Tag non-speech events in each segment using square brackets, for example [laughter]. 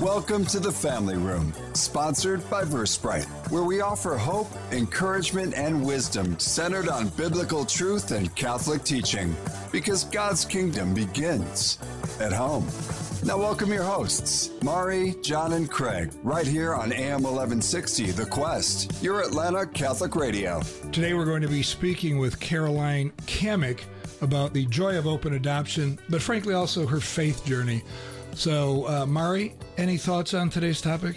Welcome to the Family Room, sponsored by Versprite, where we offer hope, encouragement, and wisdom centered on biblical truth and Catholic teaching, because God's kingdom begins at home. Now, welcome your hosts, Mari, John, and Craig, right here on AM 1160 The Quest, your Atlanta Catholic radio. Today, we're going to be speaking with Caroline Camick about the joy of open adoption, but frankly, also her faith journey. So, uh, Mari, any thoughts on today's topic?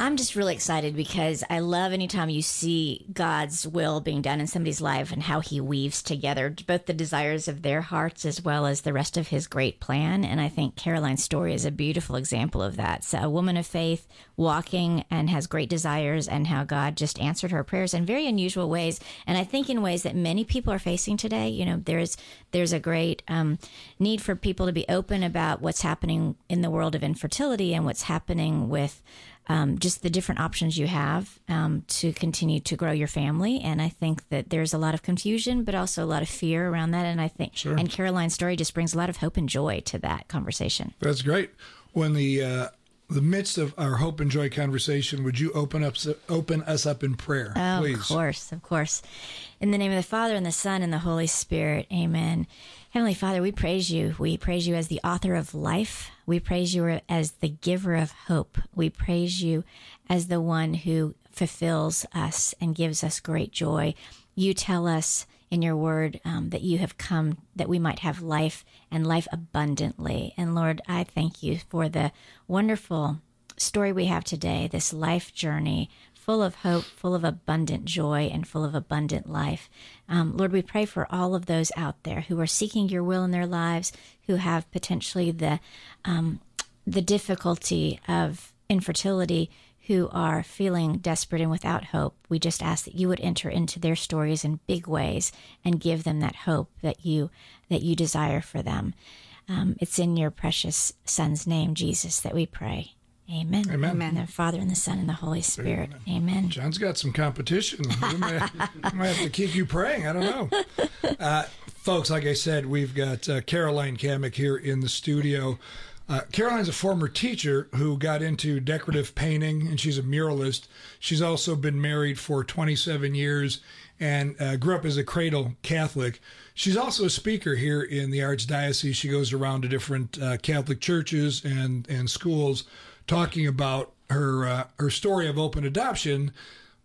I'm just really excited because I love anytime you see God's will being done in somebody's life and how he weaves together both the desires of their hearts as well as the rest of his great plan. And I think Caroline's story is a beautiful example of that. So, a woman of faith walking and has great desires, and how God just answered her prayers in very unusual ways. And I think in ways that many people are facing today. You know, there's there's a great um, need for people to be open about what's happening in the world of infertility and what's happening with um, just the different options you have um, to continue to grow your family. And I think that there's a lot of confusion, but also a lot of fear around that. And I think, sure. and Caroline's story just brings a lot of hope and joy to that conversation. That's great. When the uh, the midst of our hope and joy conversation, would you open up open us up in prayer, oh, please? Of course, of course. In the name of the Father and the Son and the Holy Spirit, Amen. Heavenly Father, we praise you. We praise you as the author of life. We praise you as the giver of hope. We praise you as the one who fulfills us and gives us great joy. You tell us in your word um, that you have come that we might have life and life abundantly. And Lord, I thank you for the wonderful story we have today, this life journey full of hope, full of abundant joy, and full of abundant life. Um, Lord, we pray for all of those out there who are seeking your will in their lives, who have potentially the um, the difficulty of infertility, who are feeling desperate and without hope. We just ask that you would enter into their stories in big ways and give them that hope that you that you desire for them. Um, it's in your precious Son's name, Jesus, that we pray. Amen. Amen. Amen. The Father and the Son and the Holy Spirit. Amen. Amen. John's got some competition. I might, might, have to keep you praying. I don't know. [laughs] Uh, folks, like I said, we've got uh, Caroline Camick here in the studio. Uh, Caroline's a former teacher who got into decorative painting, and she's a muralist. She's also been married for 27 years and uh, grew up as a cradle Catholic. She's also a speaker here in the Archdiocese. She goes around to different uh, Catholic churches and, and schools talking about her uh, her story of open adoption,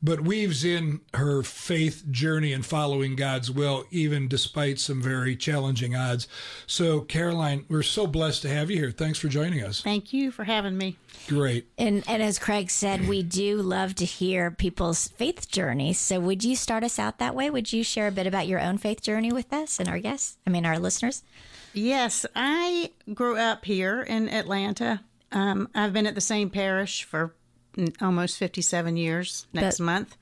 but weaves in her faith journey and following God's will, even despite some very challenging odds. So, Caroline, we're so blessed to have you here. Thanks for joining us. Thank you for having me. Great. And and as Craig said, we do love to hear people's faith journeys. So, would you start us out that way? Would you share a bit about your own faith journey with us and our guests? I mean, our listeners. Yes, I grew up here in Atlanta um, I've been at the same parish for almost 57 years next month.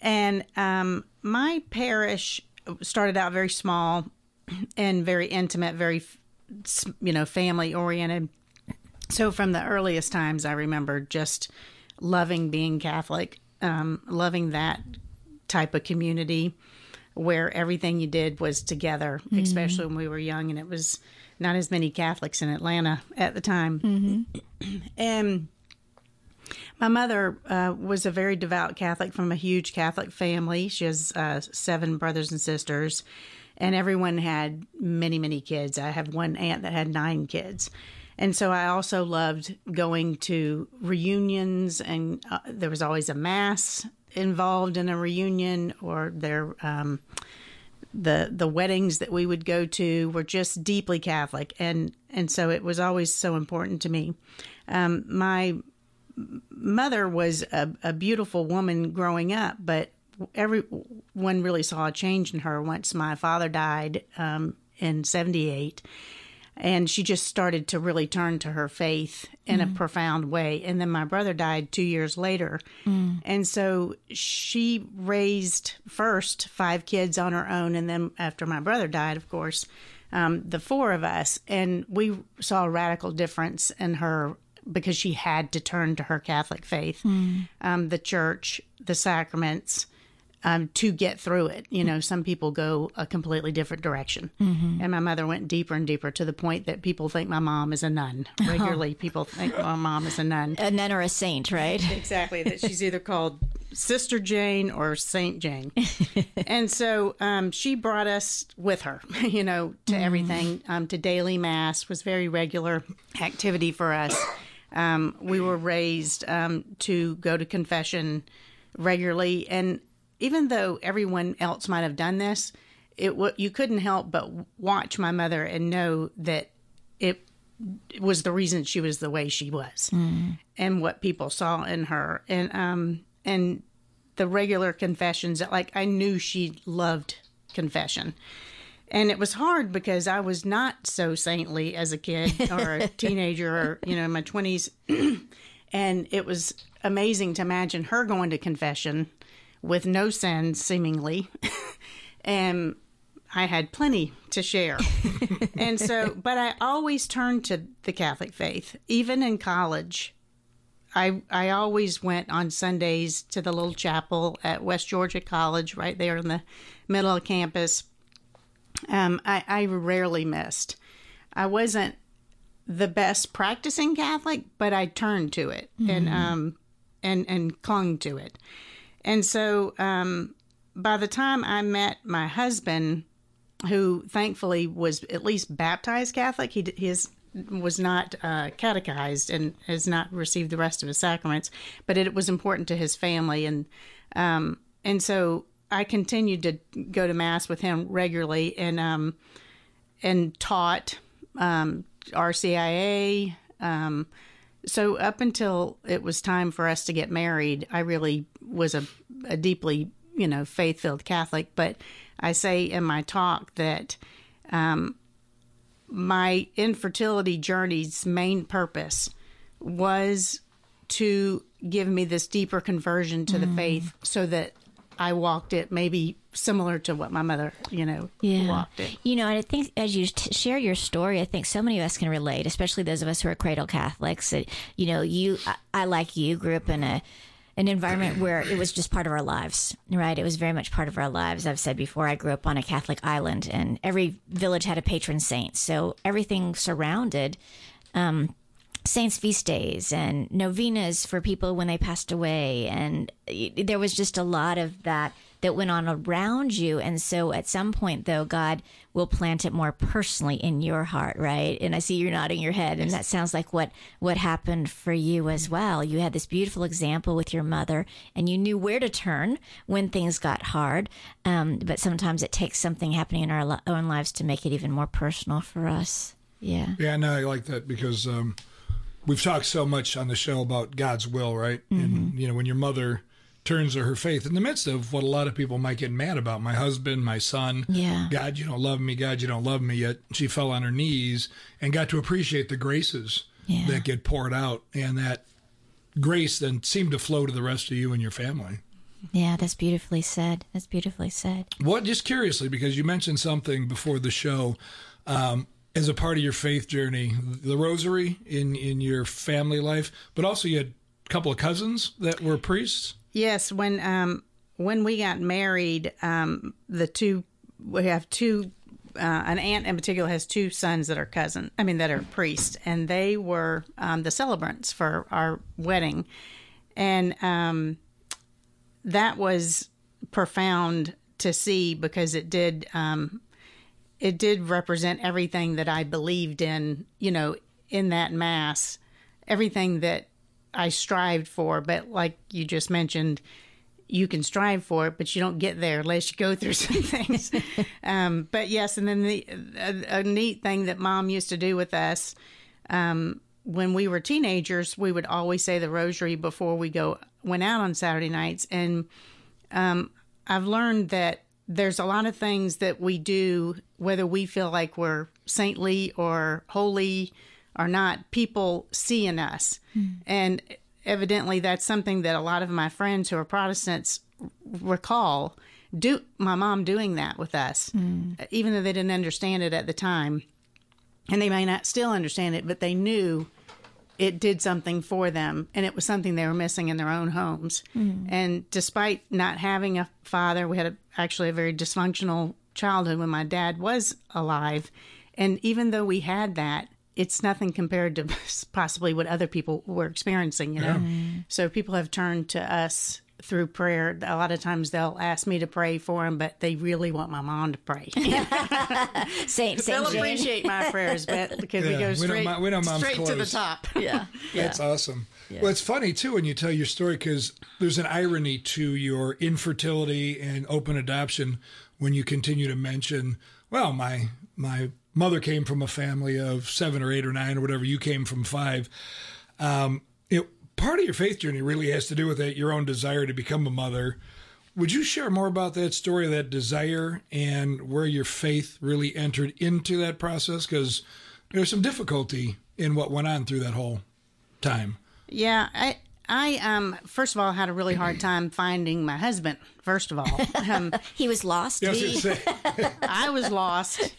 And um, my parish started out very small and very intimate, very, you know, family oriented. So from the earliest times, I remember just loving being Catholic, um, loving that type of community where everything you did was together, mm-hmm. especially when we were young and it was not as many Catholics in Atlanta at the time. Mm-hmm. [clears throat] and my mother uh, was a very devout Catholic from a huge Catholic family. She has uh, seven brothers and sisters, and everyone had many, many kids. I have one aunt that had nine kids. And so I also loved going to reunions, and uh, there was always a mass involved in a reunion, or their um, the the weddings that we would go to were just deeply Catholic, and and so it was always so important to me. Um, my mother was a, a beautiful woman growing up, but everyone really saw a change in her once my father died um, in '78 and she just started to really turn to her faith in mm. a profound way and then my brother died 2 years later mm. and so she raised first five kids on her own and then after my brother died of course um, the four of us and we saw a radical difference in her because she had to turn to her catholic faith mm. um, the church the sacraments um, to get through it. You know, some people go a completely different direction. And my mother went deeper and deeper to the point that people think my mom is a nun. [laughs] Regularly, people think my mom is a nun. A nun or a saint, right? [laughs] Exactly, that she's either called Sister Jane or Saint Jane. [laughs] and so um, she brought us with her, you know, to everything, um, to daily mass was very regular activity for us. Um, we were raised um, to go to confession regularly, and even though everyone else might have done this, it w- you couldn't help but watch my mother and know that it was the reason she was the way she was, and what people saw in her, and um and the regular confessions. That like I knew she loved confession. And it was hard because I was not so saintly as a kid or a [laughs] teenager or, you know, in my 20s. [clears throat] and it was amazing to imagine her going to confession with no sins, seemingly. [laughs] and I had plenty to share. [laughs] and so, but I always turned to the Catholic faith, even in college. I I always went on Sundays to the little chapel at West Georgia College, right there in the middle of campus. Um, I, I rarely missed. I wasn't the best practicing Catholic, but I turned to it and um and and clung to it. And so um, by the time I met my husband, who thankfully was at least baptized Catholic, he was not uh, catechized and has not received the rest of his sacraments, but it was important to his family, and um, and so I continued to go to mass with him regularly, and um, and taught um, RCIA. Um, so up until it was time for us to get married, I really was a, a deeply, you know, faith filled Catholic. But I say in my talk that um, my infertility journey's main purpose was to give me this deeper conversion to the faith so that I walked it maybe similar to what my mother, you know, walked it. You know, and I think as you t- share your story, I think so many of us can relate, especially those of us who are cradle Catholics. That you know, you, I, I like you, grew up in a an environment where it was just part of our lives, right? It was very much part of our lives. I've said before, I grew up on a Catholic island, and every village had a patron saint, so everything surrounded. Um, saints feast days and novenas for people when they passed away. And there was just a lot of that that went on around you. And so at some point though god will plant it more personally in your heart right? And i see you're nodding your head and that sounds like what what happened for you as well. You had this beautiful example with your mother and you knew where to turn when things got hard. Um, but sometimes it takes something happening in our own lives to make it even more personal for us. Yeah. Yeah, no, I like that because um, we've talked so much on the show about God's will, right? And you know, when your mother turns to her faith in the midst of what a lot of people might get mad about, my husband, my son, Yeah. God, you don't love me, God, you don't love me. Yet she fell on her knees and got to appreciate the graces Yeah. that get poured out, and that grace then seemed to flow to the rest of you and your family. Yeah, that's beautifully said. That's beautifully said. What, just curiously, because you mentioned something before the show, um, as a part of your faith journey, the rosary in in your family life, but also you had a couple of cousins that were priests. Yes, when um when we got married, um the two we have two uh, an aunt in particular has two sons that are cousin. I mean that are priests, and they were um, the celebrants for our wedding, and um, that was profound to see because it did um, it did represent everything that I believed in. You know, in that mass, everything that I strived for. But like you just mentioned, you can strive for it, but you don't get there unless you go through [laughs] some things. um, but yes, and then the a, a neat thing that mom used to do with us um, when we were teenagers, we would always say the rosary before we go went out on Saturday nights, and um, I've learned that there's a lot of things that we do, whether we feel like we're saintly or holy or not, people see in us. Hmm. And evidently, that's something that a lot of my friends who are Protestants recall. Do my mom doing that with us, hmm. even though they didn't understand it at the time, and they may not still understand it, but they knew it did something for them and it was something they were missing in their own homes. Hmm. And despite not having a father we had a, actually a very dysfunctional childhood when my dad was alive. And even though we had that it's nothing compared to [laughs] possibly what other people were experiencing you know? So people have turned to us through prayer a lot of times they'll ask me to pray for them but they really want my mom to pray [laughs] Saint they'll Jane. appreciate my prayers but [laughs] because we Yeah, go we don't straight, mi- we don't mom's straight to the top [laughs] Yeah. That's awesome. Well, it's funny too when you tell your story because there's an irony to your infertility and open adoption when you continue to mention, well, my my mother came from a family of seven or eight or nine or whatever. You came from five. Um, you know, part of your faith journey really has to do with that your own desire to become a mother. Would you share more about that story, that desire, and where your faith really entered into that process? Because there's some difficulty in what went on through that whole time. Yeah, I I um first of all had a really hard time finding my husband. First of all, [laughs] um, He was lost. Yes, it's- [laughs] I was lost,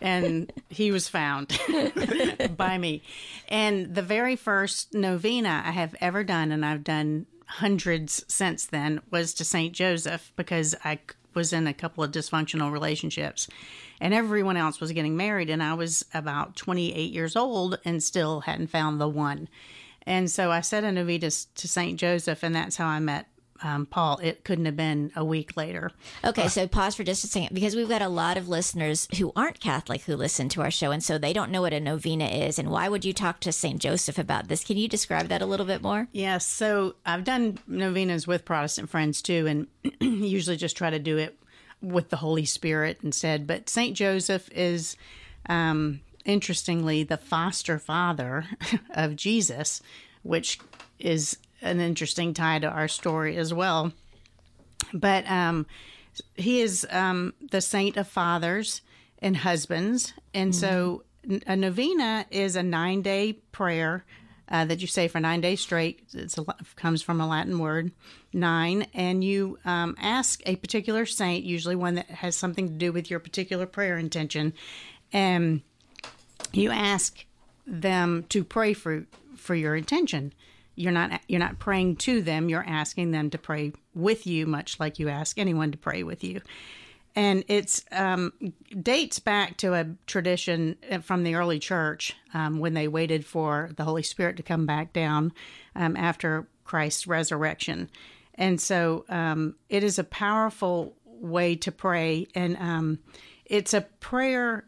and he was found [laughs] by me. And the very first novena I have ever done, and I've done hundreds since then, was to Saint Joseph because I was in a couple of dysfunctional relationships. And everyone else was getting married, and I was about 28 years old and still hadn't found the one. And so I said a novena to Saint Joseph, and that's how I met um, Paul. It couldn't have been a week later. Okay, so pause for just a second because we've got a lot of listeners who aren't Catholic who listen to our show, and so they don't know what a novena is. And why would you talk to Saint Joseph about this? Can you describe that a little bit more? Yes, so I've done novenas with Protestant friends too, and [clears throat] usually just try to do it with the Holy Spirit instead. But Saint Joseph is, um, interestingly, the foster father [laughs] of Jesus, which is an interesting tie to our story as well. But um, he is um, the saint of fathers and husbands. And so a novena is a nine day prayer uh, that you say for nine days straight. It's a, comes from a Latin word, nine. And you um, ask a particular saint, usually one that has something to do with your particular prayer intention. And you ask them to pray for for your intention. You're not you're not praying to them. You're asking them to pray with you much like you ask anyone to pray with you. And it's um, dates back to a tradition from the early church um, when they waited for the Holy Spirit to come back down um, after Christ's resurrection, and so um, it is a powerful way to pray, and um, it's a prayer.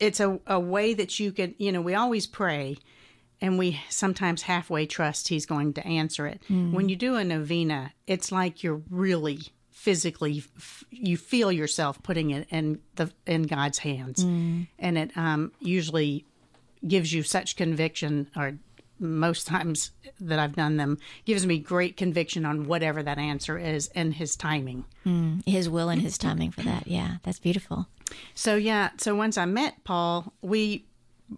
It's a, a way that you could, you know, we always pray, and we sometimes halfway trust he's going to answer it. When you do a novena, it's like you're really physically f- you feel yourself putting it in the in God's hands, and it um, usually gives you such conviction, or most times that I've done them, gives me great conviction on whatever that answer is and His timing. His will and his timing for that. Yeah, that's beautiful. So yeah, so once I met Paul, we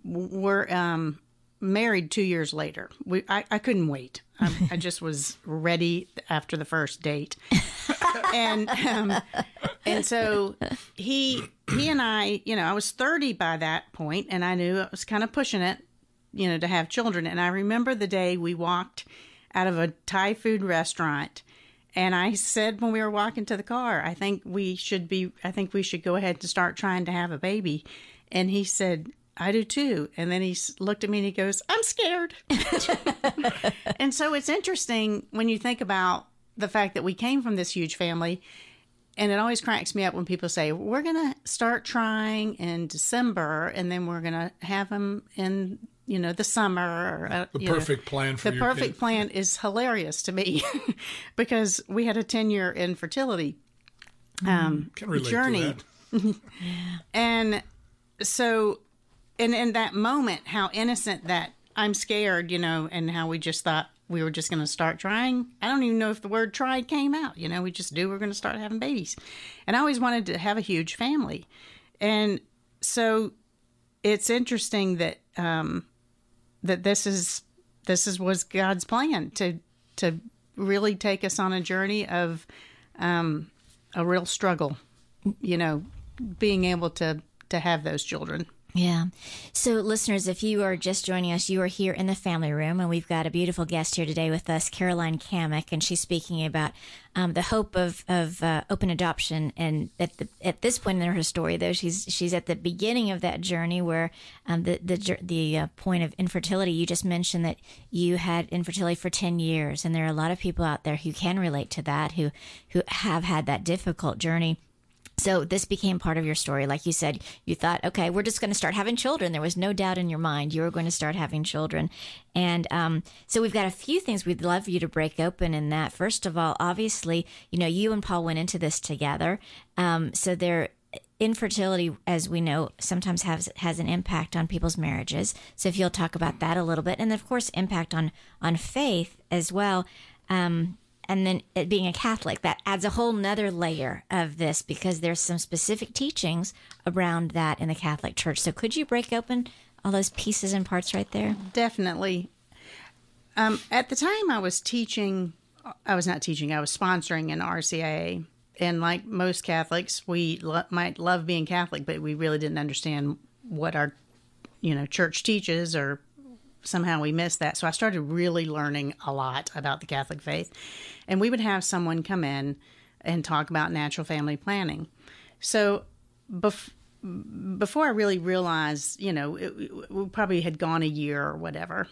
were um, married two years later. We I, I couldn't wait. I, I just was ready after the first date, [laughs] and um, and so he he and I, you know, I was thirty by that point, and I knew I was kind of pushing it, you know, to have children. And I remember the day we walked out of a Thai food restaurant. And I said when we were walking to the car, I think we should be, I think we should go ahead and start trying to have a baby. And he said, I do too. And then he looked at me and he goes, I'm scared. [laughs] and so it's interesting when you think about the fact that we came from this huge family. And it always cracks me up when people say, we're going to start trying in December and then we're going to have them in, you know, the summer. Or, uh, The you know. perfect plan for The perfect kid. plan is hilarious to me [laughs] because we had a 10 year infertility um, Can journey. [laughs] And so, and in that moment, how innocent that I'm scared, you know, and how we just thought we were just going to start trying. I don't even know if the word tried came out. You know, we just knew we are going to start having babies. And I always wanted to have a huge family. And so it's interesting that, um, that this is, this is was God's plan to, to really take us on a journey of, um, a real struggle, you know, being able to, to have those children. Yeah. So, listeners, if you are just joining us, you are here in the family room, and we've got a beautiful guest here today with us, Caroline Camick, and she's speaking about um, the hope of of uh, open adoption. And at the, at this point in her story, though, she's she's at the beginning of that journey where um, the the the uh, point of infertility. You just mentioned that you had infertility for ten years, and there are a lot of people out there who can relate to that, who who have had that difficult journey so this became part of your story. Like you said, you thought, okay, we're just going to start having children. There was no doubt in your mind you were going to start having children. And um, so we've got a few things we'd love you to break open in that. First of all, obviously, you know, you and Paul went into this together. Um, so there, infertility, as we know, sometimes has has an impact on people's marriages. So if you'll talk about that a little bit, and of course, impact on on faith as well. Um, and then it being a Catholic, that adds a whole nother layer of this because there's some specific teachings around that in the Catholic Church. So could you break open all those pieces and parts right there? Definitely. Um, at the time I was teaching, I was not teaching, I was sponsoring an RCIA. And like most Catholics, we lo- might love being Catholic, but we really didn't understand what our, you know, church teaches or somehow we missed that. So I started really learning a lot about the Catholic faith. And we would have someone come in and talk about natural family planning. So bef- before I really realized, you know, it, we probably had gone a year or whatever,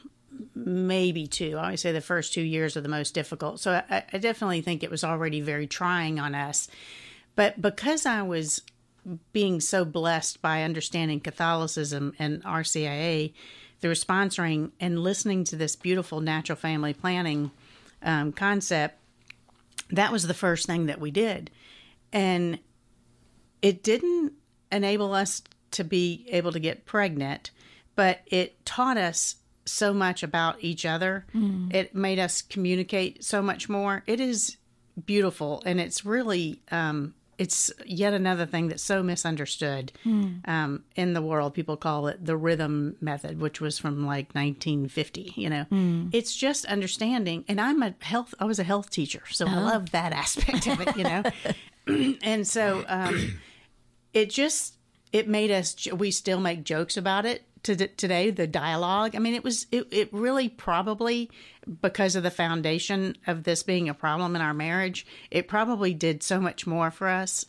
maybe two. I always say the first two years are the most difficult. So I, I definitely think it was already very trying on us. But because I was being so blessed by understanding Catholicism and RCIA, through sponsoring and listening to this beautiful natural family planning um, concept, that was the first thing that we did. And it didn't enable us to be able to get pregnant, but it taught us so much about each other. Mm. It made us communicate so much more. It is beautiful and it's really um, it's yet another thing that's so misunderstood mm. um, in the world. People call it the rhythm method, which was from like 1950. You know, mm. it's just understanding. And I'm a health. I was a health teacher, so oh. I love that [laughs] aspect of it. You know, [clears throat] and so um, it just it made us. We still make jokes about it to today. The dialogue. I mean, it was it. It really probably because of the foundation of this being a problem in our marriage, it probably did so much more for us.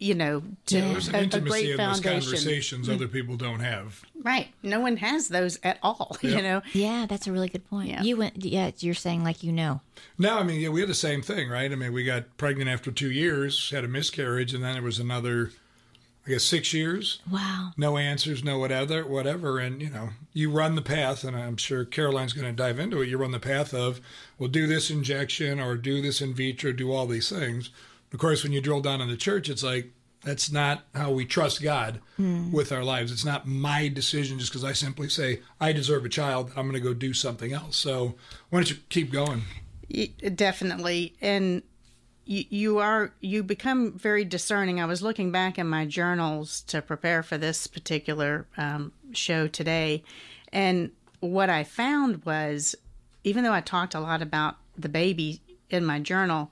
You know, to yeah, there's an a, intimacy a in those conversations mm-hmm. other people don't have. Right. No one has those at all. Yep. [laughs] You know. Yeah, that's a really good point. Yeah. You went. Yeah, you're saying like you know. No, I mean, yeah, we had the same thing, right? I mean, we got pregnant after two years, had a miscarriage, and then there was another I guess six years. Wow. No answers, no whatever, whatever. And you know, you run the path, and I'm sure Caroline's going to dive into it. You run the path of, well, do this injection or do this in vitro, do all these things. Of course, when you drill down in the church, it's like that's not how we trust God mm. with our lives. It's not my decision just because I simply say I deserve a child. I'm going to go do something else. So why don't you keep going? Definitely, and you, you are you become very discerning. I was looking back in my journals to prepare for this particular um, show today, and what I found was, even though I talked a lot about the baby in my journal,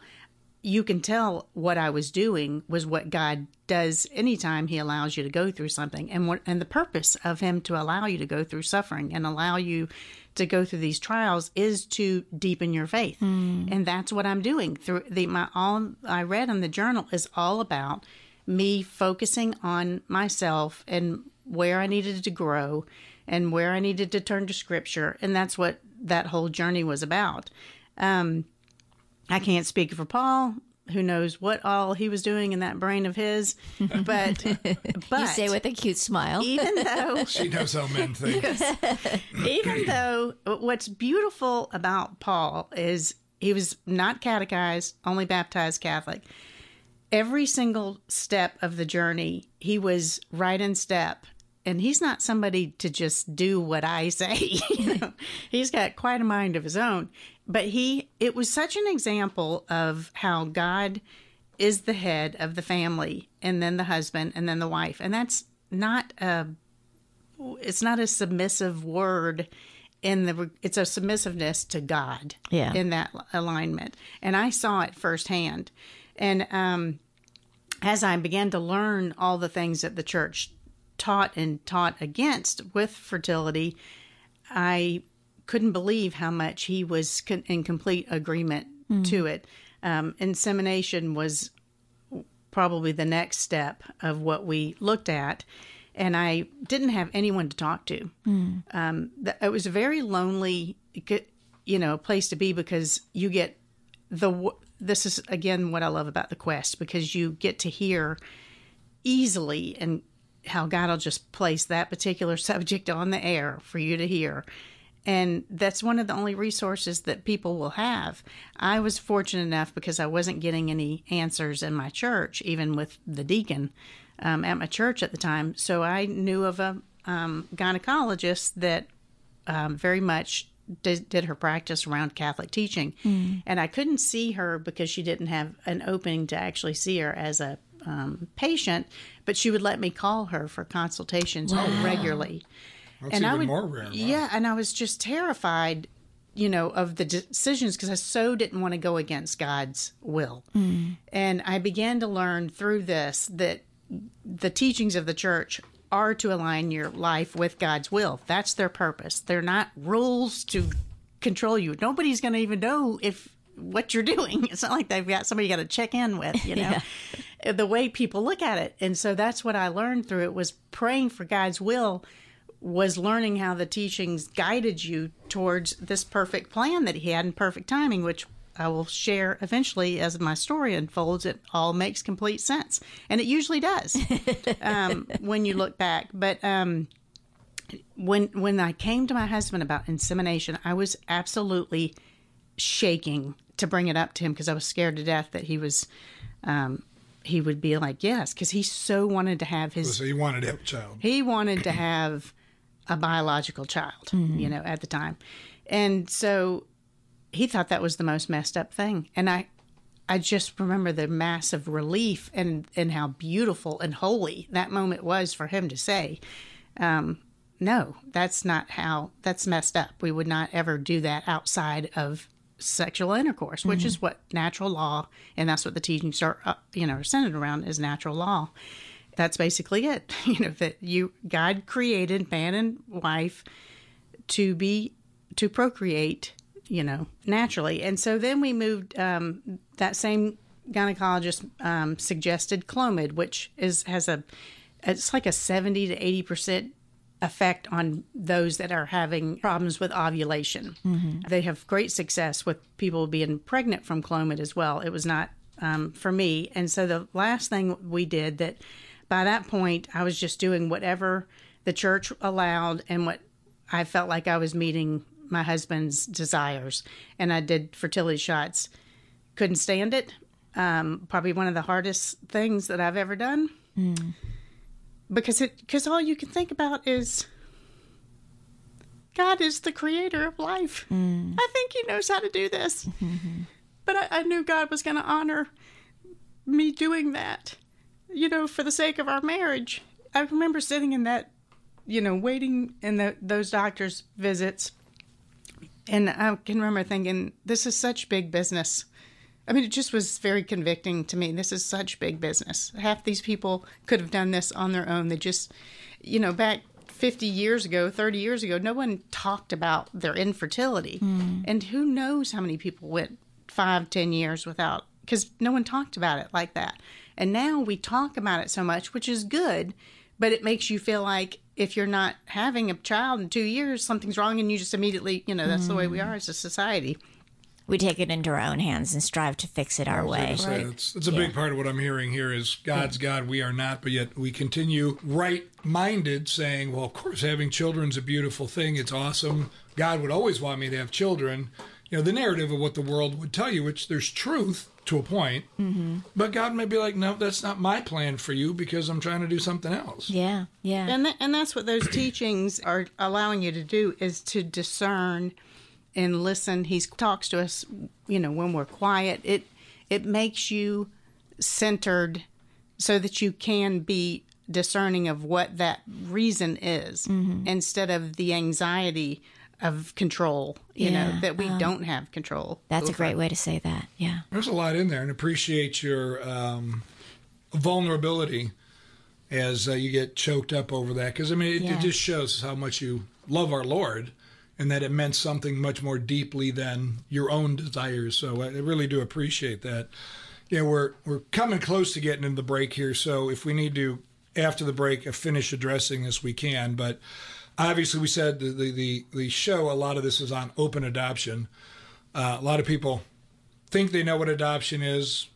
you can tell what I was doing was what God does anytime He allows you to go through something, and what and the purpose of Him to allow you to go through suffering and allow you to go through these trials is to deepen your faith, mm. and that's what I'm doing through the my all I read in the journal is all about me focusing on myself and where I needed to grow and where I needed to turn to Scripture, and that's what that whole journey was about. Um, I can't speak for Paul. Who knows what all he was doing in that brain of his? But [laughs] but you say with a cute smile. Even [laughs] though she knows how men think. [laughs] even though what's beautiful about Paul is he was not catechized, only baptized Catholic. Every single step of the journey, he was right in step and he's not somebody to just do what I say. [laughs] you know, he's got quite a mind of his own but he it was such an example of how God is the head of the family and then the husband and then the wife and that's not a it's not a submissive word in the it's a submissiveness to God yeah. in that alignment and I saw it firsthand and um as I began to learn all the things that the church taught and taught against with fertility, I couldn't believe how much he was con- in complete agreement to it. Um, insemination was probably the next step of what we looked at. And I didn't have anyone to talk to. Um, th- it was a very lonely, you know, place to be because you get the. This is again what I love about the quest because you get to hear easily and how God will just place that particular [laughs] subject on the air for you to hear. And that's one of the only resources that people will have. I was fortunate enough because I wasn't getting any answers in my church, even with the deacon um, at my church at the time. So I knew of a um, gynecologist that um, very much did, did her practice around Catholic teaching. And I couldn't see her because she didn't have an opening to actually see her as a um, patient, but she would let me call her for consultations regularly. That's and even I would, more rare. Wow. yeah, and I was just terrified, you know, of the decisions because I so didn't want to go against God's will. And I began to learn through this that the teachings of the church are to align your life with God's will. That's their purpose. They're not rules to control you. Nobody's going to even know if what you're doing. [laughs] It's not like they've got somebody you got to check in with, you know. [laughs] The way people look at it. And so that's what I learned through it was praying for God's will was learning how the teachings guided you towards this perfect plan that he had in perfect timing, which I will share eventually as my story unfolds. It all makes complete sense, and it usually does [laughs] um, when you look back. But um, when when I came to my husband about insemination, I was absolutely shaking to bring it up to him because I was scared to death that he was. Um, he would be like, yes, because he so wanted to have his So you wanted to have a child. he wanted to have a biological child, you know, at the time. And so he thought that was the most messed up thing. And I I just remember the massive relief and and how beautiful and holy that moment was for him to say, um, no, that's not how that's messed up. We would not ever do that outside of sexual intercourse, which is what natural law and that's what the teachings are uh, you know are centered around is natural law. That's basically it [laughs] you know that you god created man and wife to be to procreate you know naturally. And so then we moved um, that same gynecologist um, suggested clomid which is has a it's like a 70 to 80 percent effect on those that are having problems with ovulation they have great success with people being pregnant from clomid as well it was not um, for me and so the last thing we did that by that point, I was just doing whatever the church allowed and what I felt like I was meeting my husband's desires. And I did fertility shots. Couldn't stand it. Um, probably one of the hardest things that I've ever done. Because it because all you can think about is God is the creator of life. Mm. I think He knows how to do this. [laughs] Mm-hmm. But I, I knew God was going to honor me doing that you know, for the sake of our marriage. I remember sitting in that, you know, waiting in the, those doctor's visits. And I can remember thinking, this is such big business. I mean, it just was very convicting to me. This is such big business. Half these people could have done this on their own. They just, you know, back 50 years ago, 30 years ago, no one talked about their infertility. Hmm. And who knows how many people went five, ten years without, because no one talked about it like that. And now we talk about it so much, which is good, but it makes you feel like if you're not having a child in two years, something's wrong, and you just immediately, you know, that's the way we hmm. are as a society. We take it into our own hands and strive to fix it our way. So it's, it's a big part of what I'm hearing here is God's God, we are not, but yet we continue right minded saying, well, of course, having children's a beautiful thing. It's awesome. God would always want me to have children. You know, the narrative of what the world would tell you, which there's truth to a point, Mm-hmm. but God may be like, no, that's not my plan for you because I'm trying to do something else. Yeah, yeah. And that, and that's what those teachings are allowing you to do is to discern and listen. He talks to us, you know, when we're quiet. It it makes you centered so that you can be discerning of what that reason is instead of the anxiety of control, you know, that we don't have control. That's a great way to say that. Yeah. There's a lot in there and appreciate your um, vulnerability as uh, you get choked up over that because I mean it, Yeah. it just shows how much you love our Lord and that it meant something much more deeply than your own desires. So I really do appreciate that. Yeah, we're we're coming close to getting into the break here, so if we need to after the break uh, finish addressing this, we can. But obviously, we said the the the, the show. A lot of this is on open adoption. Uh, a lot of people think they know what adoption is.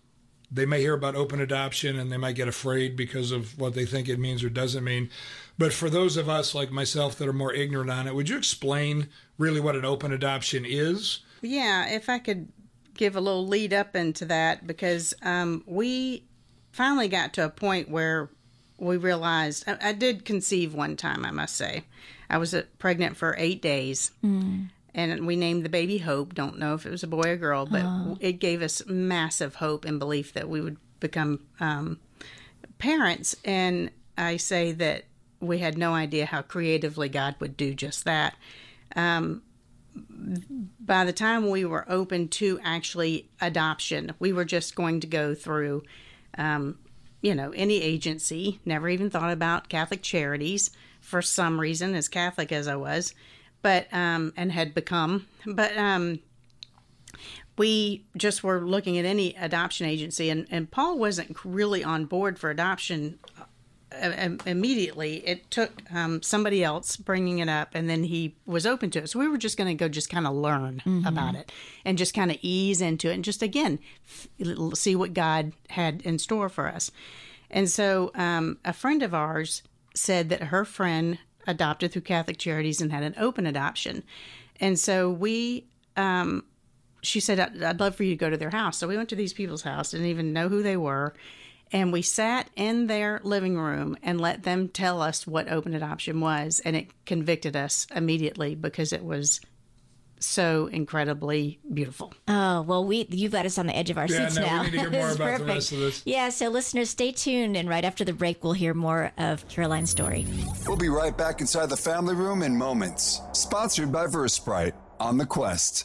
They may hear about open adoption and they might get afraid because of what they think it means or doesn't mean. But for those of us like myself that are more ignorant on it, would you explain really what an open adoption is? Yeah, if I could give a little lead up into that, because um, we finally got to a point where we realized I, I did conceive one time, I must say. I was uh, pregnant for eight days. And we named the baby Hope. Don't know if it was a boy or girl, but it gave us massive hope and belief that we would become um, parents. And I say that we had no idea how creatively God would do just that by the time we were open to actually adoption, we were just going to go through, um, you know, any agency. Never even thought about Catholic Charities for some reason, as Catholic as I was, but um, and had become. But um, we just were looking at any adoption agency, and, and Paul wasn't really on board for adoption immediately. It took um, somebody else bringing it up, and then he was open to it. So we were just going to go just kind of learn about it and just kind of ease into it and just again f- see what God had in store for us. And so um, a friend of ours said that her friend adopted through Catholic Charities and had an open adoption. And so we um, she said, I'd, I'd love for you to go to their house. So we went to these people's house, didn't even know who they were. And we sat in their living room and let them tell us what open adoption was. And it convicted us immediately because it was so incredibly beautiful. Oh well, we you've got us on the edge of our Yeah, seats no, we now. need to hear This [laughs] more is about the perfect. rest of this. Yeah, so listeners, stay tuned, and right after the break, we'll hear more of Caroline's story. We'll be right back inside the family room in moments. Sponsored by Versprite on the Quest.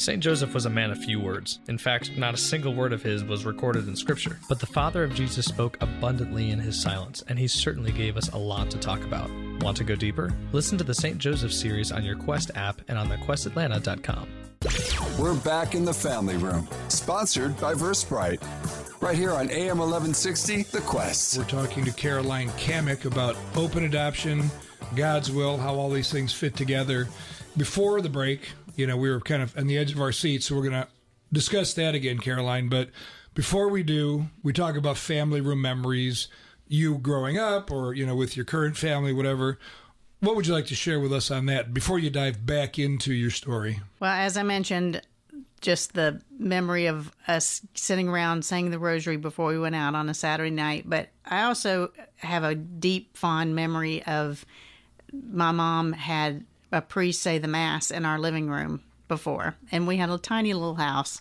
St. Joseph was a man of few words. In fact, not a single word of his was recorded in Scripture. But the father of Jesus spoke abundantly in his silence, and he certainly gave us a lot to talk about. Want to go deeper? Listen to the St. Joseph series on your Quest app and on thequestatlanta.com. We're back in the family room, sponsored by Versprite. Right here on AM 1160, The Quest. We're talking to Caroline Camick about open adoption, God's will, how all these things fit together. Before the break, you know, we were kind of on the edge of our seats, so we're going to discuss that again, Caroline. But before we do, we talk about family room memories, you growing up or, you know, with your current family, whatever. What would you like to share with us on that before you dive back into your story? Well, as I mentioned, just the memory of us sitting around saying the rosary before we went out on a Saturday night. But I also have a deep, fond memory of my mom had a priest say the mass in our living room before, and we had a tiny little house,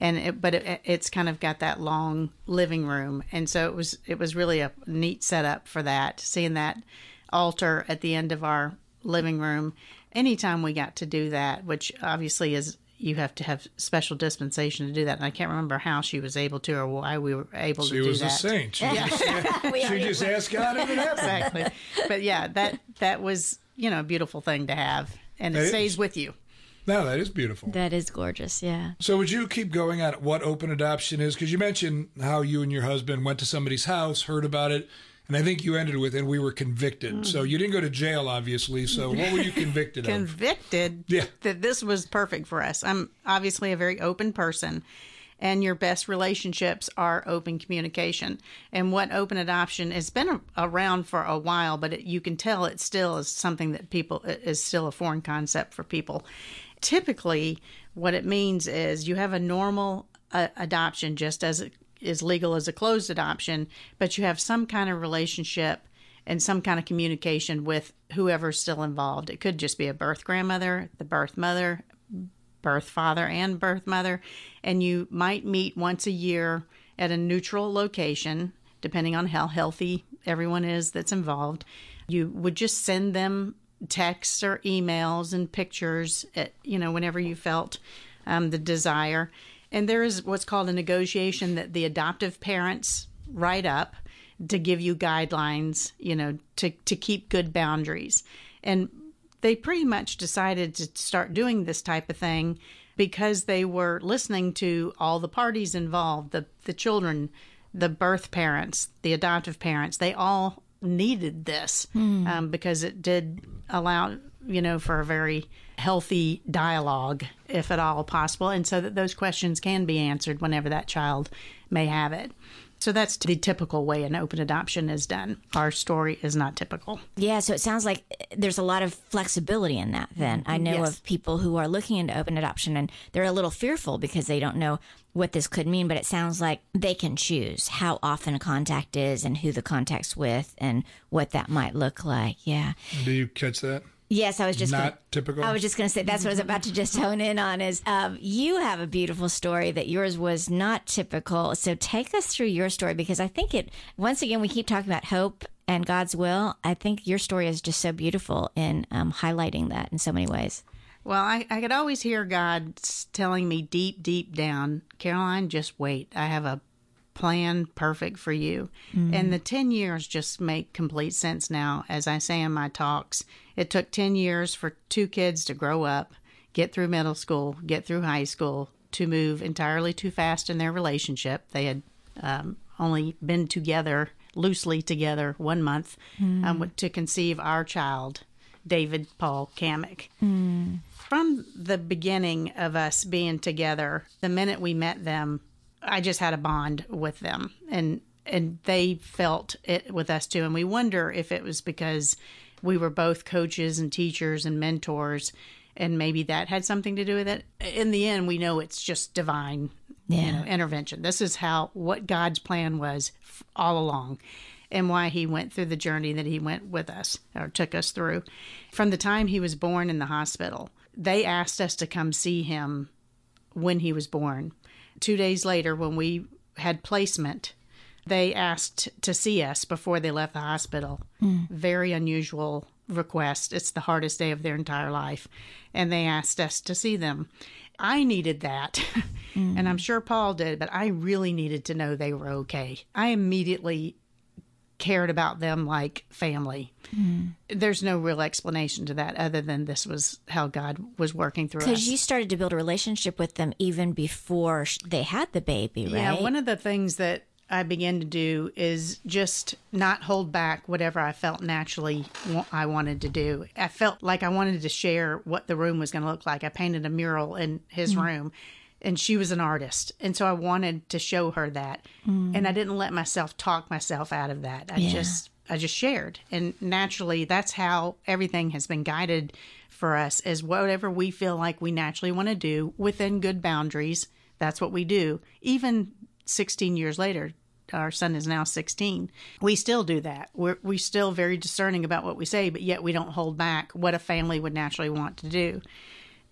and it, but it, it's kind of got that long living room, and so it was it was really a neat setup for that. Seeing that altar at the end of our living room, anytime we got to do that, which obviously is you have to have special dispensation to do that. And I can't remember how she was able to or why we were able she to do that. She was that. a saint. She, [laughs] just, [laughs] she just asked God and it happened. exactly. But yeah, that that was you know a beautiful thing to have, and it It stays is. with you. No, that is beautiful. That is gorgeous. Yeah. So, would you keep going on what open adoption is? Because you mentioned how you and your husband went to somebody's house, heard about it, and I think you ended with, and we were convicted. So, you didn't go to jail, obviously. So, what were you [laughs] convicted of? Convicted Yeah. that this was perfect for us. I'm obviously a very open person. And your best relationships are open communication. And what open adoption has been a- around for a while, but it, you can tell it still is something that people is still a foreign concept for people. Typically, what it means is you have a normal uh, adoption, just as it is legal as a closed adoption, but you have some kind of relationship and some kind of communication with whoever's still involved. It could just be a birth grandmother, the birth mother, birth father, and birth mother, and you might meet once a year at a neutral location, depending on how healthy everyone is that's involved. You would just send them texts or emails and pictures at you know whenever you felt um, the desire. And there is what's called a negotiation that the adoptive parents write up to give you guidelines, you know, to, to keep good boundaries. And they pretty much decided to start doing this type of thing because they were listening to all the parties involved, the, the children, the birth parents, the adoptive parents, they all needed this um, because it did allow, you know, for a very healthy dialogue, if at all possible, and so that those questions can be answered whenever that child may have it. So that's the typical way an open adoption is done. Our story is not typical. Yeah, so it sounds like eh, there's a lot of flexibility in that then. I mm-hmm. know Yes. of people who are looking into open adoption and they're a little fearful because they don't know what this could mean, but it sounds like they can choose how often a contact is and who the contact's with and what that might look like. Yeah. Do you catch that? Yes, I was just Not gonna, typical? I was just going to say that's what I was about to just hone in on. Is um, you have a beautiful story that yours was not typical. So take us through your story because I think it. Once again, we keep talking about hope and God's will. I think your story is just so beautiful in um, highlighting that in so many ways. Well, I, I could always hear God telling me deep, deep down, Caroline, just wait. I have a plan perfect for you. And the 10 years just make complete sense now. As I say in my talks, it took 10 years for two kids to grow up, get through middle school, get through high school, to move entirely too fast in their relationship. They had um, only been together, loosely together, one month um, to conceive our child, David Paul Camick from the beginning of us being together, the minute we met them, I just had a bond with them, and and they felt it with us too. And we wonder if it was because we were both coaches and teachers and mentors, and maybe that had something to do with it. In the end, we know it's just divine, you know, intervention. This is how what God's plan was f- all along. And why he went through the journey that he went with us or took us through. From the time he was born in the hospital, they asked us to come see him when he was born. Two days later, when we had placement, they asked to see us before they left the hospital. Hmm. Very unusual request. It's the hardest day of their entire life. And they asked us to see them. I needed that. [laughs] and hmm. I'm sure Paul did, but I really needed to know they were okay. I immediately cared about them like family. Mm-hmm. There's no real explanation to that other than this was how God was working through us. Because you started to build a relationship with them even before they had the baby, right? Yeah, one of the things that I began to do is just not hold back whatever I felt naturally I wanted to do. I felt like I wanted to share what the room was going to look like. I painted a mural in his mm-hmm. room, and she was an artist, and so I wanted to show her that, mm. and I didn't let myself talk myself out of that. I Yeah. just I just shared, and naturally, that's how everything has been guided for us. Is whatever we feel like we naturally want to do within good boundaries. That's what we do. Even 16 years later, our son is now 16. We still do that. We're we still very discerning about what we say, but yet we don't hold back what a family would naturally want to do.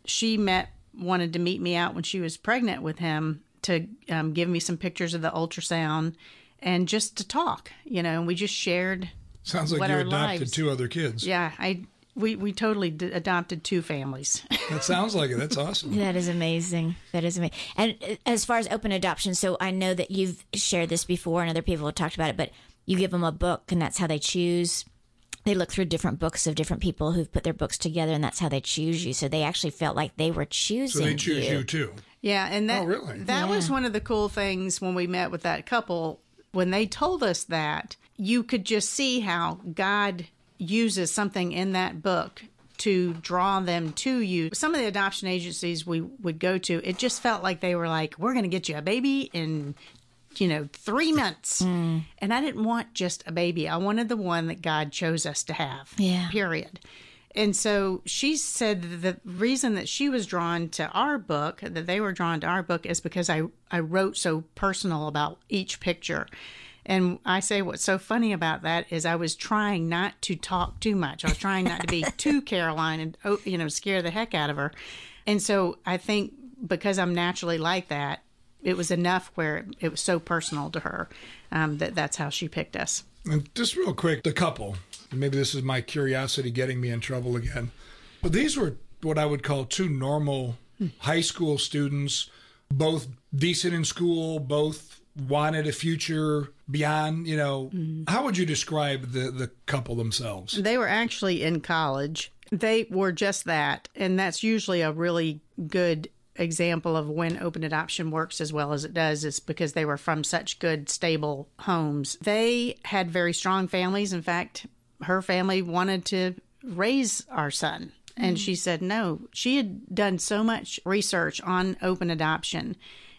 She met wanted to meet me out when she was pregnant with him to um, give me some pictures of the ultrasound and just to talk, you know. And we just shared. Sounds like what you our adopted lives- two other kids. Yeah, I we we totally d- adopted two families. [laughs] That sounds like it. That's awesome. That is amazing. That is amazing. And uh, as far as open adoption, so I know that you've shared this before and other people have talked about it, but you give them a book and that's how they choose. They look through different books of different people who've put their books together and that's how they choose you. So they actually felt like they were choosing. So they choose you, too. Yeah, and that Oh, really? that was one of the cool things when we met with that couple. When they told us that, you could just see how God uses something in that book to draw them to you. Some of the adoption agencies we would go to, it just felt like they were like, "We're going to get you a baby in." You know, three months. Mm. And I didn't want just a baby. I wanted the one that God chose us to have. Yeah. Period. And so she said that the reason that she was drawn to our book, that they were drawn to our book, is because I, I wrote so personal about each picture. And I say what's so funny about that is I was trying not to talk too much. I was trying not to be [laughs] too Caroline and oh, you know scare the heck out of her. And so I think because I'm naturally like that, it was enough where it was so personal to her um, that that's how she picked us. And just real quick, the couple. Maybe this is my curiosity getting me in trouble again. But these were what I would call two normal high school students, both decent in school, both wanted a future beyond, you know. How would you describe the, the couple themselves? They were actually in college. They were just that. And that's usually a really good example of when open adoption works as well as it does is because they were from such good stable homes. They had very strong families. In fact, her family wanted to raise our son. And she said no. She had done so much research on open adoption.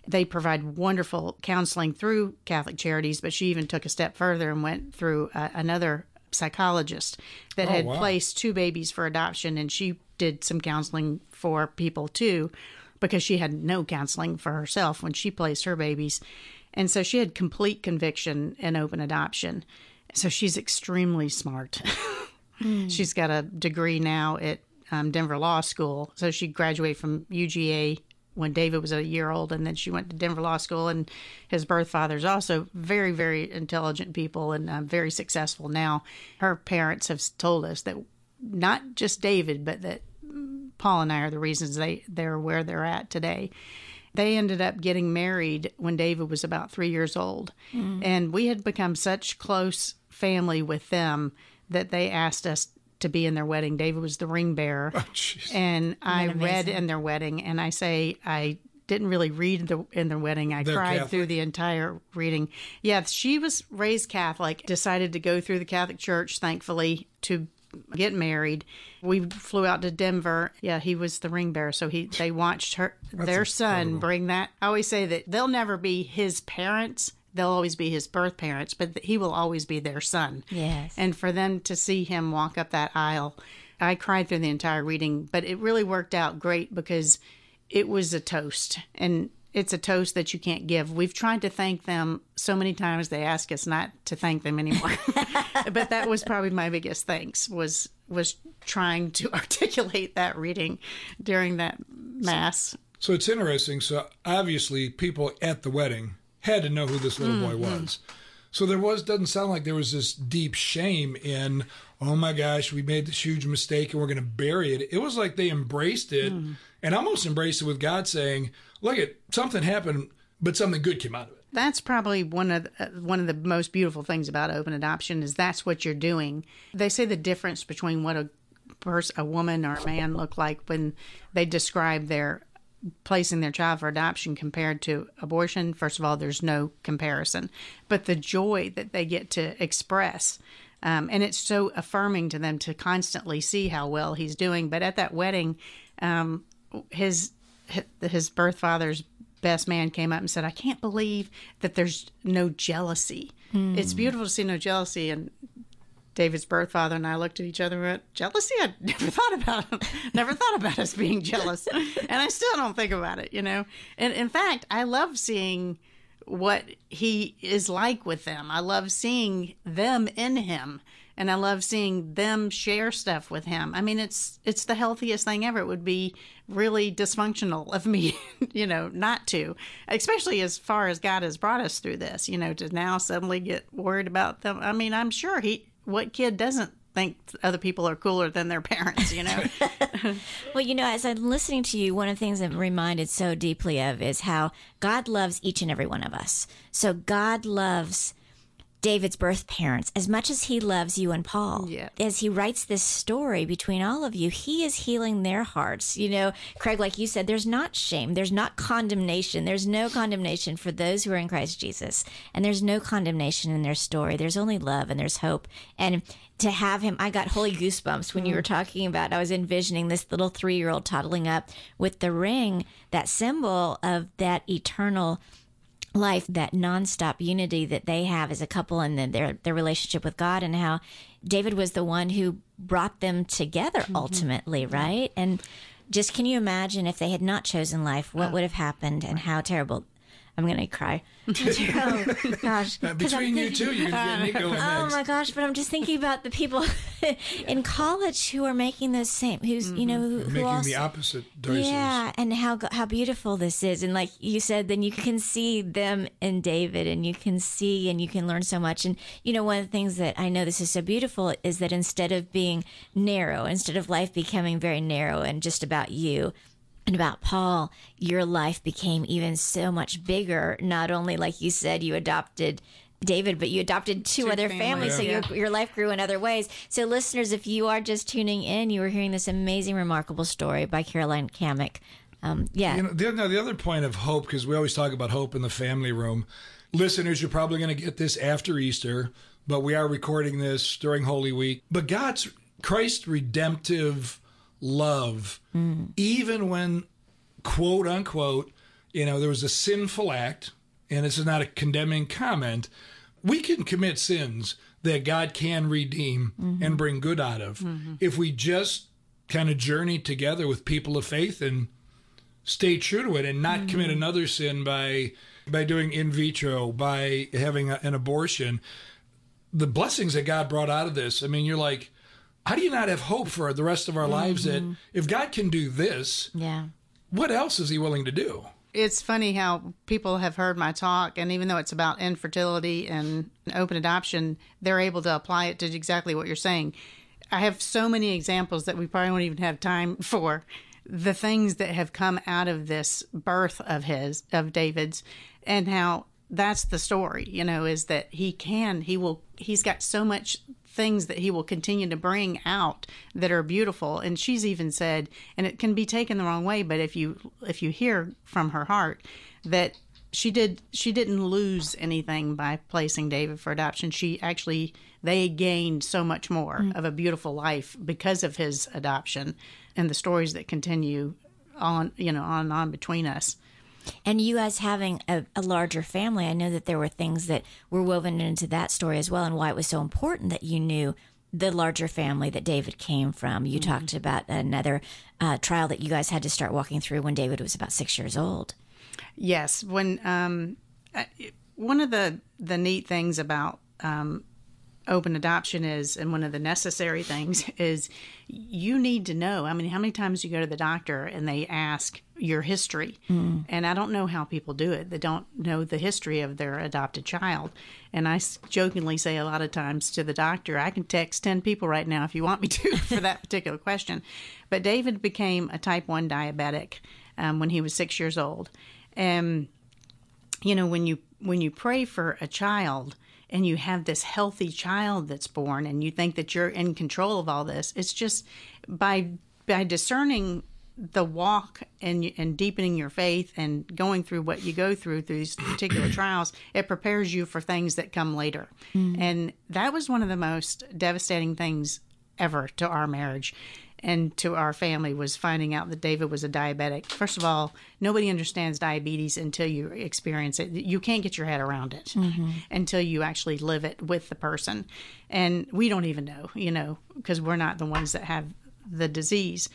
They provide wonderful counseling through Catholic Charities, but she even took a step further and went through uh, another psychologist that Oh, had wow. placed two babies for adoption, and she did some counseling for people too, because she had no counseling for herself when she placed her babies, and so she had complete conviction in open adoption. So she's extremely smart. [laughs] She's got a degree now at um, Denver Law School. So she graduated from UGA when David was a year old, and then she went to Denver Law School. And his birth father's also very, very intelligent people and uh, very successful now. Her parents have told us that not just David, but that Paul and I are the reasons they they're where they're at today. They ended up getting married when David was about three years old, mm. and we had become such close family with them that they asked us to be in their wedding. David was the ring bearer, oh, jeez. and I read in their wedding, and I say I didn't really read the, in their wedding. I They're cried Catholic? through the entire reading. Yeah, she was raised Catholic, decided to go through the Catholic Church, thankfully, to get married. We flew out to Denver. Yeah, he was the ring bearer, so he they watched her their son bring that. I always say that they'll never be his parents. They'll always be his birth parents, but he will always be their son. Yes. And for them to see him walk up that aisle, I cried through the entire reading, but it really worked out great because it was a toast. And it's a toast that you can't give. We've tried to thank them so many times they ask us not to thank them anymore. [laughs] but that was probably my biggest thanks was was trying to [laughs] articulate that reading during that mass. So it's interesting. So obviously, people at the wedding had to know who this little boy mm-hmm. was. So there was doesn't sound like there was this deep shame in, oh my gosh, we made this huge mistake and we're going to bury it. It was like they embraced it mm. And almost embrace it with God saying, look at something happened, but something good came out of it. That's probably one of the, uh, one of the most beautiful things about open adoption is that's what you're doing. They say the difference between what a person, a woman or a man look like when they describe their placing their child for adoption compared to abortion. First of all, there's no comparison, but the joy that they get to express. Um, and it's so affirming to them to constantly see how well he's doing. But at that wedding, um, his his birth father's best man came up and said, "I can't believe that there's no jealousy. Hmm. It's beautiful to see no jealousy." And David's birth father and I looked at each other and went, "Jealousy? I [laughs] never thought about it. never thought about us being jealous, [laughs] and I still don't think about it. You know. And in fact, I love seeing what he is like with them. I love seeing them in him." And I love seeing them share stuff with him. I mean, it's it's the healthiest thing ever. It would be really dysfunctional of me, [laughs] you know, not to, especially as far as God has brought us through this, you know, to now suddenly get worried about them. I mean, I'm sure he, what kid doesn't think other people are cooler than their parents, you know? [laughs] [laughs] Well, you know, as I'm listening to you, one of the things I'm reminded so deeply of is how God loves each and every one of us. So God loves David's birth parents as much as he loves you and Paul. Yeah. As he writes this story between all of you, he is healing their hearts. You know, Craig, like you said, there's not shame, there's not condemnation, there's no condemnation for those who are in Christ Jesus, and there's no condemnation in their story. There's only love and there's hope. And to have him, I got holy goosebumps when you mm. were talking about. I was envisioning this little three year old toddling up with the ring, that symbol of that eternal life, that nonstop unity that they have as a couple and then their their relationship with God and how David was the one who brought them together mm-hmm. ultimately, right? And just can you imagine if they had not chosen life, what oh, would have happened and how terrible I'm gonna cry. [laughs] [laughs] oh gosh! Between you two, you're going to get Nico uh, Oh next. my gosh! But I'm just thinking about the people [laughs] in college who are making those same, who's you know who, mm-hmm. who Making also, the opposite choices. yeah, and how how beautiful this is, and like you said, then you can see them in David, and you can see and you can learn so much. And you know, one of the things that I know this is so beautiful is that instead of being narrow, instead of life becoming very narrow and just about you. And about Paul, your life became even so much bigger. Not only, like you said, you adopted David, but you adopted two, other families, families, so your your life grew in other ways. So, listeners, if you are just tuning in, you are hearing this amazing, remarkable story by Caroline Camick. Um, yeah, You know, the, no, the other point of hope, because we always talk about hope in the family room. Listeners, you're probably going to get this after Easter, but we are recording this during Holy Week. But God's Christ's redemptive love, even when quote unquote, you know, there was a sinful act, and this is not a condemning comment, we can commit sins that God can redeem and bring good out of. If we just kind of journey together with people of faith and stay true to it and not commit another sin by by doing in vitro by having a, an abortion the blessings that god brought out of this i mean you're like how do you not have hope for the rest of our lives that mm-hmm. if god can do this yeah. what else is he willing to do it's funny how people have heard my talk, and even though it's about infertility and open adoption, they're able to apply it to exactly what you're saying. I have so many examples that we probably won't even have time [laughs] for. The things that have come out of this birth of his, of David's, and how that's the story, you know, is that he can, he will, he's got so much things that he will continue to bring out that are beautiful. And she's even said and it can be taken the wrong way but if you if you hear from her heart that she did she didn't lose anything by placing David for adoption. She actually they gained so much more mm. of a beautiful life because of his adoption and the stories that continue on you know on and on between us And you as having a, a larger family, I know that there were things that were woven into that story as well, and why it was so important that you knew the larger family that David came from. You talked about another uh, trial that you guys had to start walking through when David was about six years old. Yes, when um, one of the the neat things about um, open adoption is and one of the necessary things is you need to know i mean how many times you go to the doctor and they ask your history? Mm. and i don't know how people do it. They don't know the history of their adopted child. And i jokingly say a lot of times to the doctor i can text 10 people right now if you want me to [laughs] for that particular question. But david became a type 1 diabetic um, when he was six years old. And you know when you when you pray for a child and you have this healthy child that's born and you think that you're in control of all this it's just by by discerning the walk and and deepening your faith and going through what you go through through these particular [clears throat] trials it prepares you for things that come later mm. and that was one of the most devastating things ever to our marriage and to our family was finding out that David was a diabetic. First of all, nobody understands diabetes until you experience it. You can't get your head around it mm-hmm. until you actually live it with the person. And we don't even know, you know, because we're not the ones that have the disease.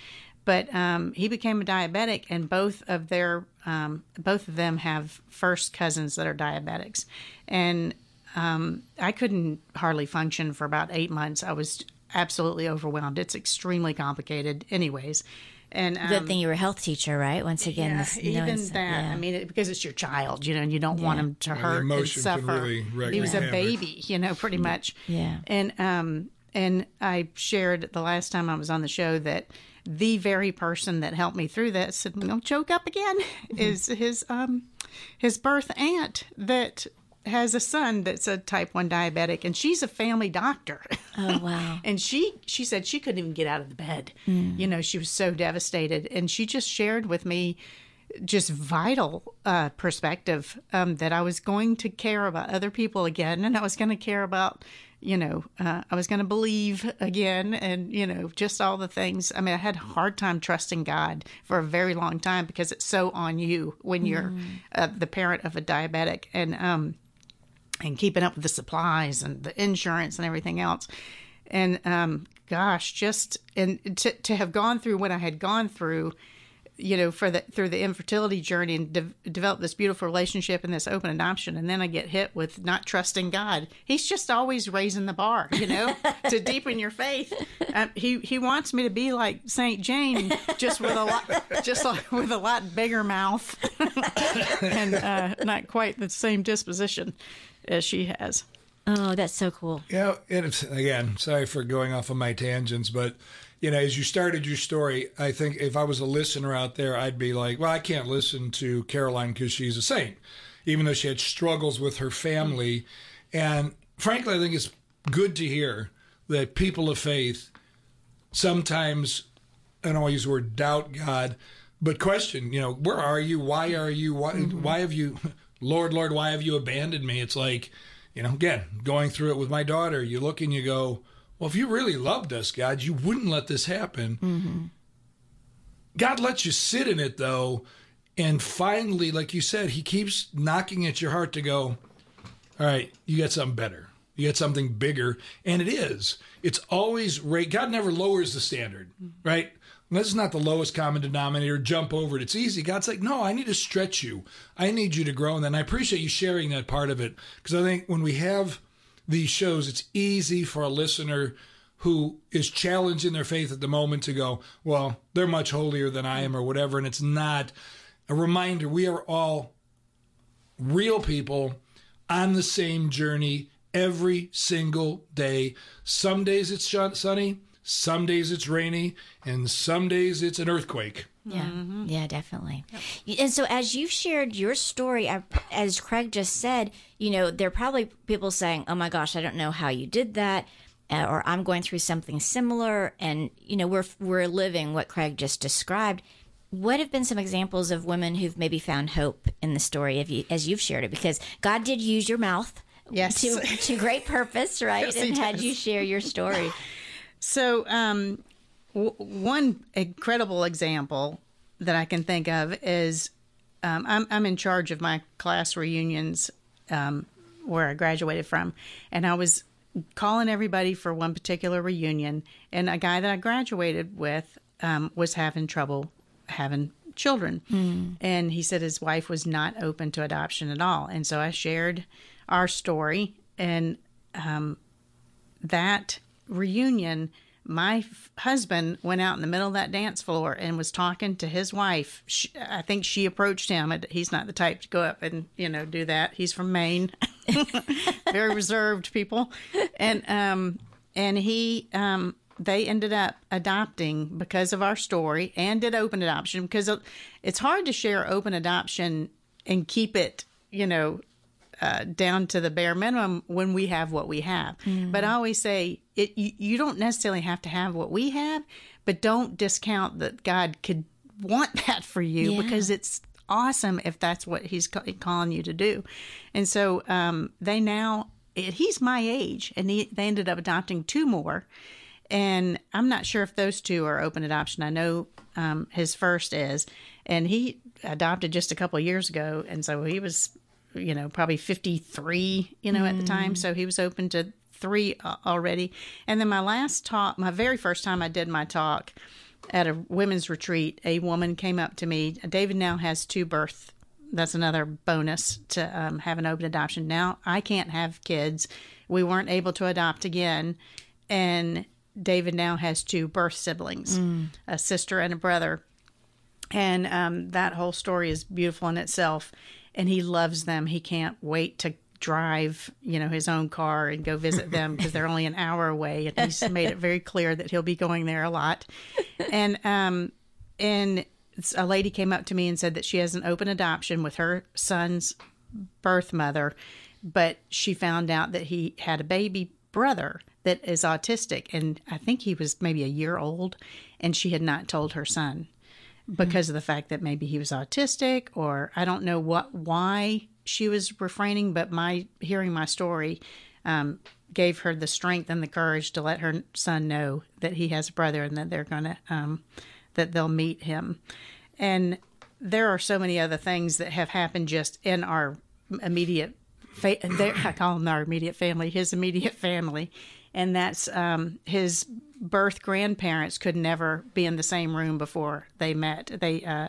But um, he became a diabetic, and both of their um, both of them have first cousins that are diabetics, and um, I couldn't hardly function for about eight months. I was absolutely overwhelmed. It's extremely complicated, anyways. And um, good thing you were a health teacher, right? Once again, yeah, this, even that. Yeah. I mean, it, because it's your child, you know, and you don't yeah. want him to hurt and suffer. Really he was a baby, you know, pretty much. Yeah. And um, and I shared the last time I was on the show that the very person that helped me through this, and don't choke up again, mm-hmm. is his um his birth aunt that has a son that's a type 1 diabetic and she's a family doctor. Oh wow. [laughs] and she she said she couldn't even get out of the bed. Mm. You know, she was so devastated and she just shared with me just vital uh, perspective um, that I was going to care about other people again and I was going to care about you know, uh, I was going to believe again, and you know, just all the things. I mean, I had a hard time trusting God for a very long time because it's so on you when you're mm. uh, the parent of a diabetic, and um, and keeping up with the supplies and the insurance and everything else. And um, gosh, just and to to have gone through what I had gone through, you know, for the through the infertility journey and de- develop this beautiful relationship and this open adoption, and then I get hit with not trusting God. He's just always raising the bar, you know, to [laughs] deepen your faith. Um, he he wants me to be like Saint Jane, just with a lot, just like [laughs] with a lot bigger mouth, [laughs] and uh, not quite the same disposition as she has. Oh, that's so cool. Yeah, and it's, again, sorry for going off on my tangents, but you know, as you started your story, I think if I was a listener out there, I'd be like, well, I can't listen to Caroline because she's a saint, even though she had struggles with her family. And frankly, I think it's good to hear that people of faith sometimes, I don't want to use the word doubt God, but question, you know, where are you? Why are you? Why, mm-hmm. why have you Lord, Lord, why have you abandoned me? It's like, you know, again, going through it with my daughter, you look and you go, well, if you really loved us, God, you wouldn't let this happen. Mm-hmm. God lets you sit in it, though. And finally, like you said, He keeps knocking at your heart to go, all right, you got something better. You got something bigger. And it is. It's always right. God never lowers the standard, right? This is not the lowest common denominator. Jump over it. It's easy. God's like, no, I need to stretch you. I need you to grow. And then I appreciate you sharing that part of it because I think when we have these shows, it's easy for a listener who is challenging their faith at the moment to go, well, they're much holier than I am or whatever. And it's not a reminder we are all real people on the same journey every single day. Some days it's sunny, some days it's rainy, and some days it's an earthquake. Yeah, mm-hmm. yeah, definitely. Yep. And so, as you've shared your story, as Craig just said, you know, there are probably people saying, "Oh my gosh, I don't know how you did that," uh, or "I'm going through something similar," and you know, we're we're living what Craig just described. What have been some examples of women who've maybe found hope in the story of you, as you've shared it? Because God did use your mouth, yes, to to great purpose, [laughs] right? yes, and had you share your story. [laughs] So, um, w- one incredible example that I can think of is um, I'm, I'm in charge of my class reunions um, where I graduated from, and I was calling everybody for one particular reunion, and a guy that I graduated with um, was having trouble having children, mm. and he said his wife was not open to adoption at all, and so I shared our story, and um, that reunion, my f- husband went out in the middle of that dance floor and was talking to his wife. She, I think she approached him. He's not the type to go up and you know do that. He's from Maine, [laughs] very reserved people, and um and he um they ended up adopting because of our story and did open adoption because it's hard to share open adoption and keep it you know uh, down to the bare minimum when we have what we have. Mm. But I always say it. You, you, don't necessarily have to have what we have, but don't discount that God could want [laughs] that for you yeah. because it's awesome if that's what He's calling you to do. And so um, they now. He's my age, and he, they ended up adopting two more. And I'm not sure if those two are open adoption. I know um, his first is, and he adopted just a couple years ago, and so he was you know, probably 53, you know, mm. at the time. So he was open to three uh, already. And then my last talk, my very first time I did my talk at a women's retreat, a woman came up to me. David now has two birth. That's another bonus to um, have an open adoption. Now I can't have kids. We weren't able to adopt again. And David now has two birth siblings, mm. a sister and a brother. And um, that whole story is beautiful in itself and he loves them. He can't wait to drive, you know, his own car and go visit [laughs] them because they're only an hour away. And he's [laughs] made it very clear that he'll be going there a lot. And um, and a lady came up to me and said that she has an open adoption with her son's birth mother, but she found out that he had a baby brother that is autistic, and I think he was maybe a year old, and she had not told her son because mm-hmm. of the fact that maybe he was autistic or I don't know what why she was refraining, but my hearing my story um, gave her the strength and the courage to let her son know that he has a brother and that they're gonna um, that they'll meet him. And there are so many other things that have happened just in our immediate. Fa- I call them our immediate family, his immediate family, and that's um, his birth grandparents could never be in the same room before they met. They, uh,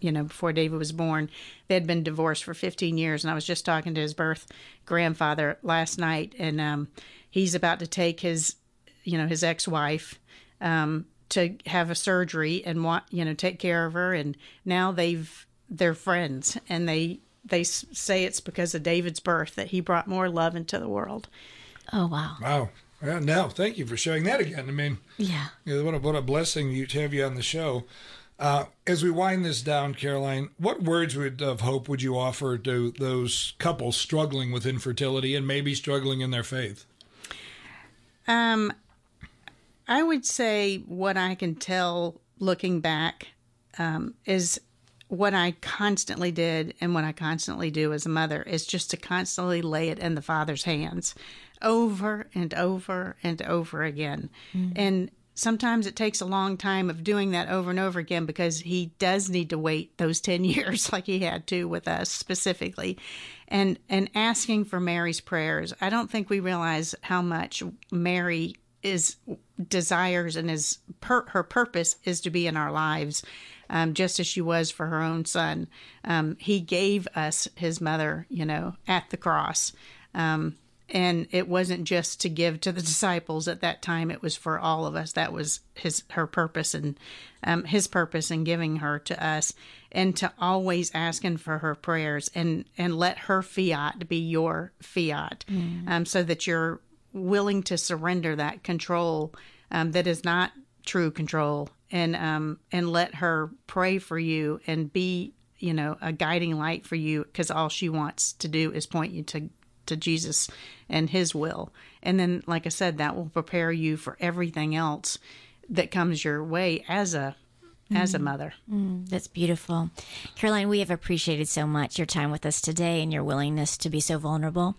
you know, before David was born, they had been divorced for 15 years. And I was just talking to his birth grandfather last night, and um, he's about to take his, you know, his ex-wife um, to have a surgery and want, you know, take care of her. And now they've they're friends, and they they say it's because of David's birth that he brought more love into the world. Oh wow! Wow. Well, no, thank you for sharing that again. I mean, yeah, what a what a blessing you to have you on the show. Uh, as we wind this down, Caroline, what words would, of hope would you offer to those couples struggling with infertility and maybe struggling in their faith? Um, I would say what I can tell looking back um, is what I constantly did and what I constantly do as a mother is just to constantly lay it in the Father's hands over and over and over again. Mm-hmm. And sometimes it takes a long time of doing that over and over again because he does need to wait those [laughs] 10 years like he had to with us specifically and and asking for Mary's prayers I don't think we realize how much Mary is desires and is per, her purpose is to be in our lives um, just as she was for her own son um, he gave us his mother you know at the cross um, and it wasn't just to give to the [laughs] disciples at that time it was for all of us that was his her purpose and um, his purpose in giving her to us and to always asking for her prayers and and let her fiat be your fiat mm. um, so that you're willing to surrender that control um, that is not true control and um, and let her pray for you and be you know a guiding light for you because all she wants to do is point you to to Jesus and His will. And then, like I said, that will prepare you for everything else that comes your way as a as a mm. mother. Mm, that's beautiful. Caroline, we have appreciated so much your time with us today and your willingness to be so vulnerable,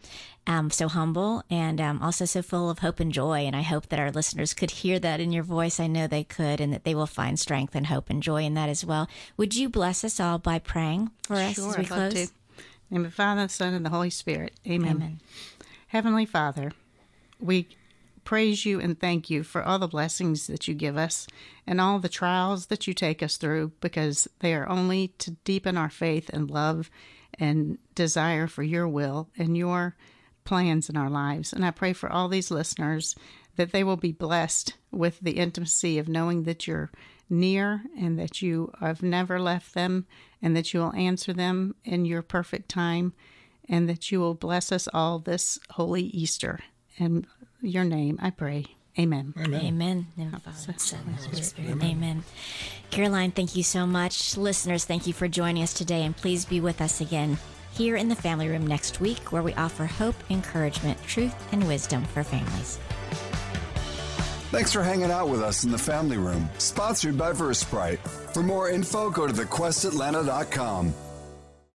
um, so humble, and um, also so full of hope and joy. And I hope that our listeners could hear that in your voice. I know they could, and that they will find strength and hope and joy in that as well. Would you bless us all by praying for us sure, as we I'd close? Name of the Father, the Son, and the Holy Spirit. Amen. Amen. Heavenly Father, we praise you and thank you for all the blessings that you give us and all the trials that you take us through because they are only to deepen our faith and love and desire for your will and your plans in our lives. And I pray for all these listeners that they will be blessed with the intimacy of knowing that you're near and that you have never left them and that you will answer them in your perfect time and that you will bless us all this holy Easter. In your name, I pray. Amen. Amen. Amen. Amen. Father, Son, Holy Spirit. Amen. Amen. Caroline, thank you so much. Listeners, thank you for joining us today, and please be with us again here in the family room next week, where we offer hope, encouragement, truth, and wisdom for families. Thanks for hanging out with us in the family room, sponsored by Versprite. For more info, go to thequestatlanta.com.